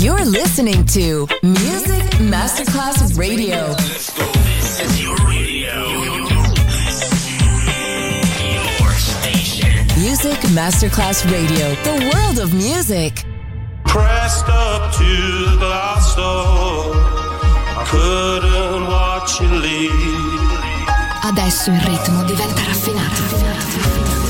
You're listening to Music Masterclass Radio. This is your radio. Your station. Music Masterclass Radio, the world of music. Pressed up to the glass door. I couldn't watch you leave. Adesso il ritmo diventa raffinato.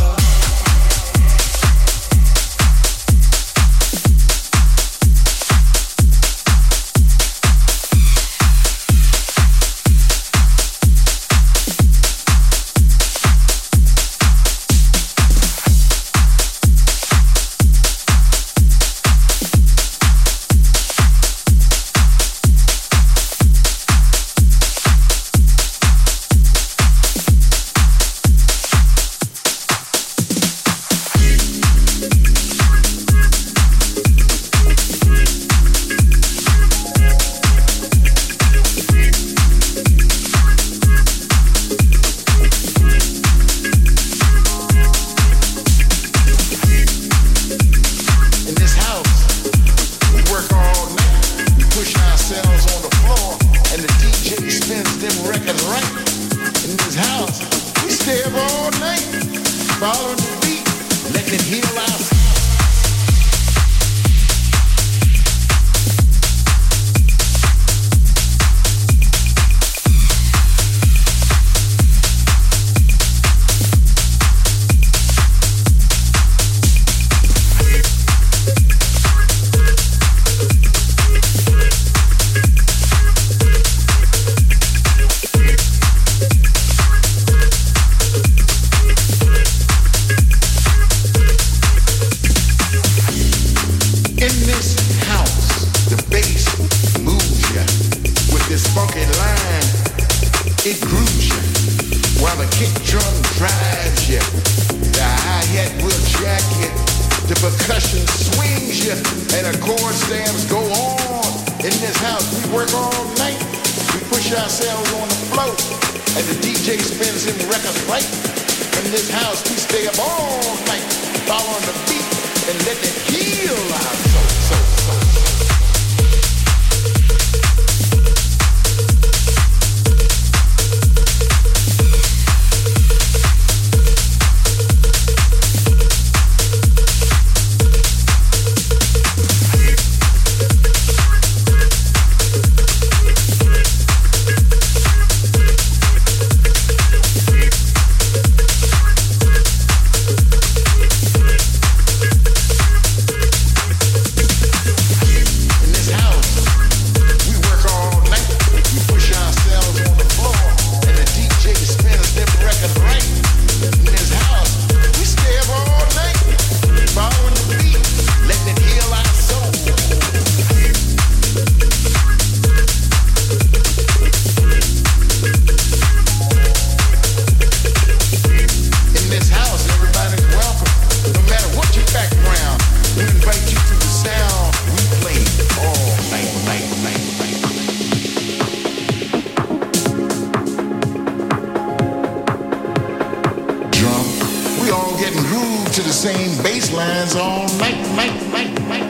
same bass lines all night, night, night, night.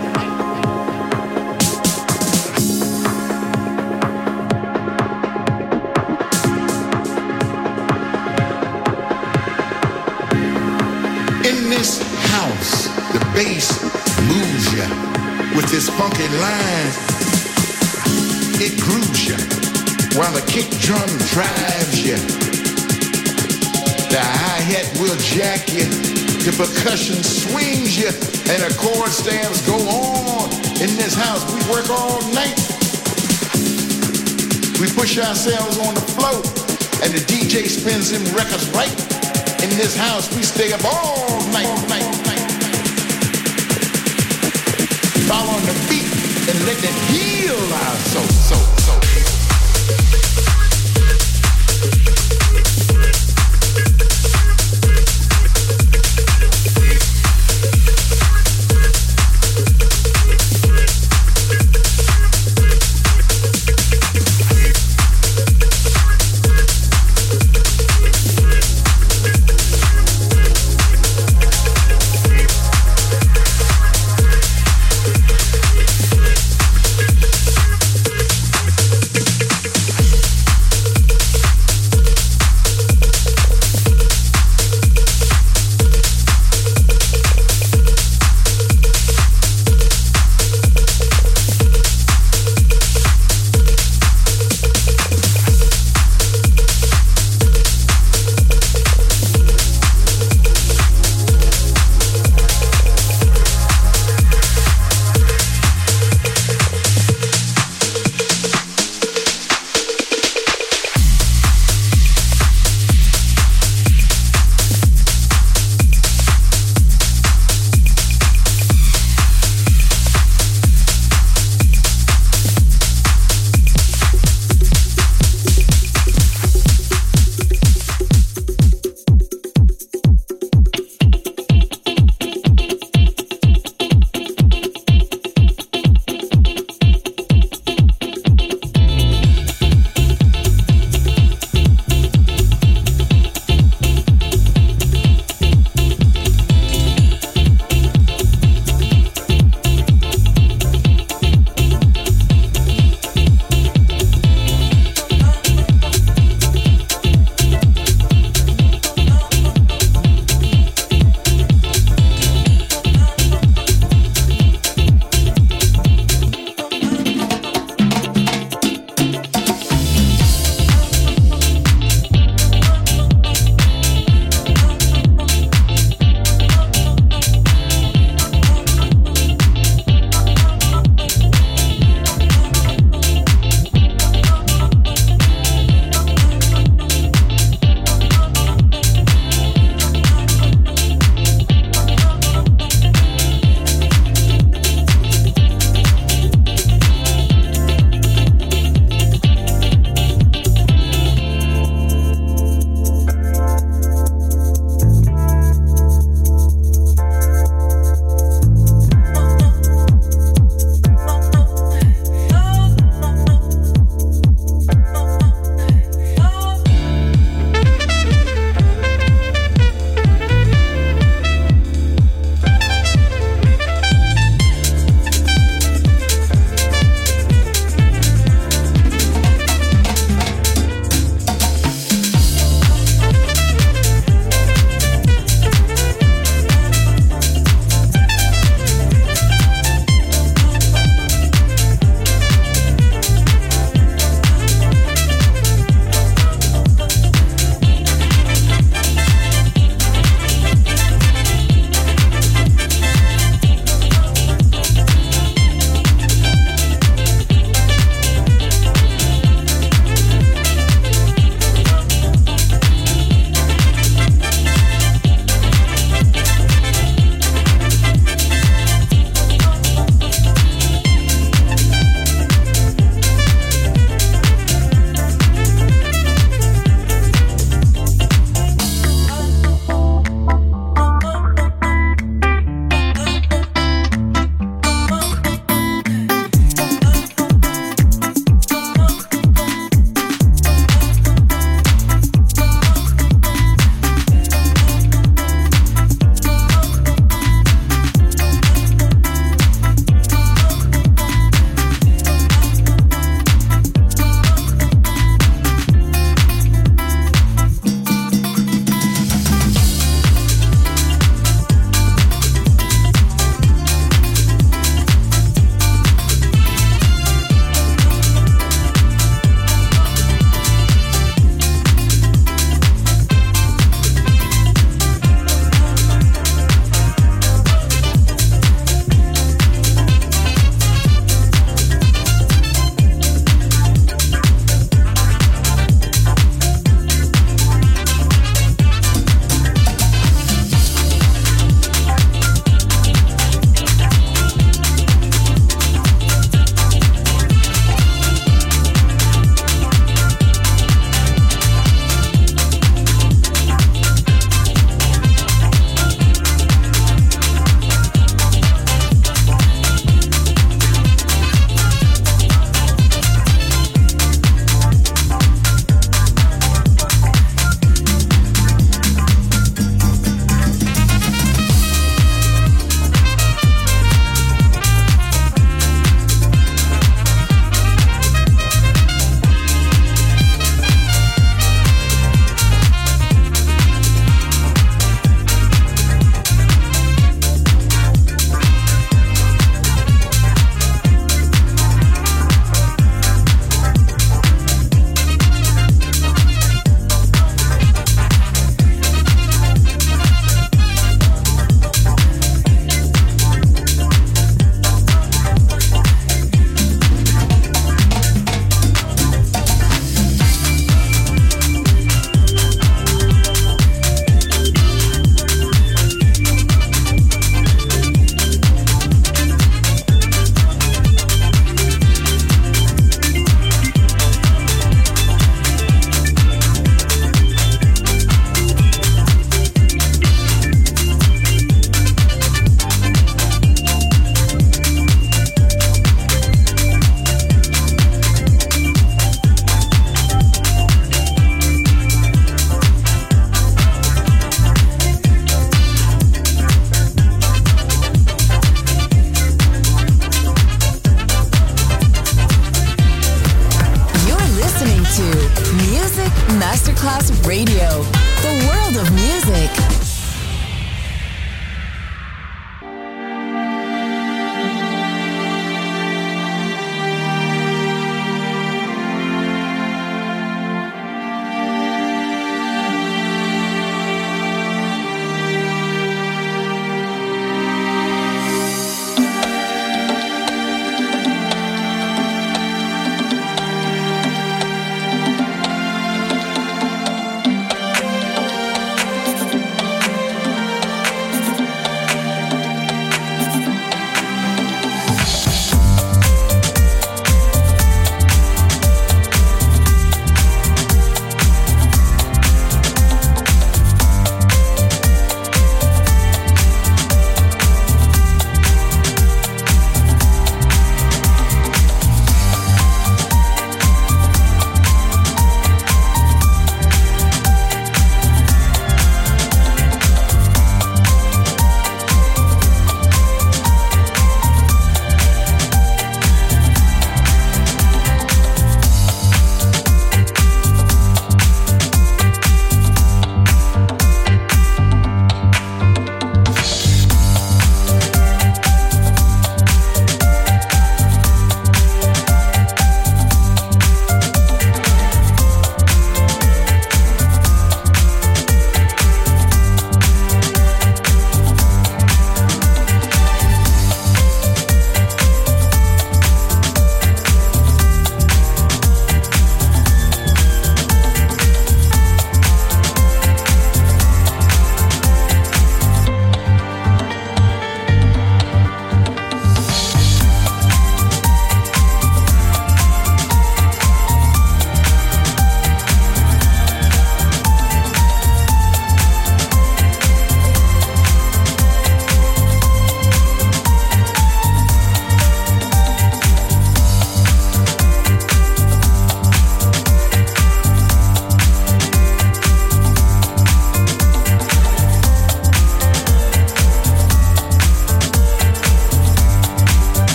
In this house, the bass moves ya with this funky line. It grooves ya while the kick drum drives ya. The hi-hat will jack ya. The percussion swings you, and the chord stabs go on. In this house, we work all night. We push ourselves on the floor and the DJ spins them records right. In this house, we stay up all night, night, night, the beat and letting it heal our soul, soul, soul.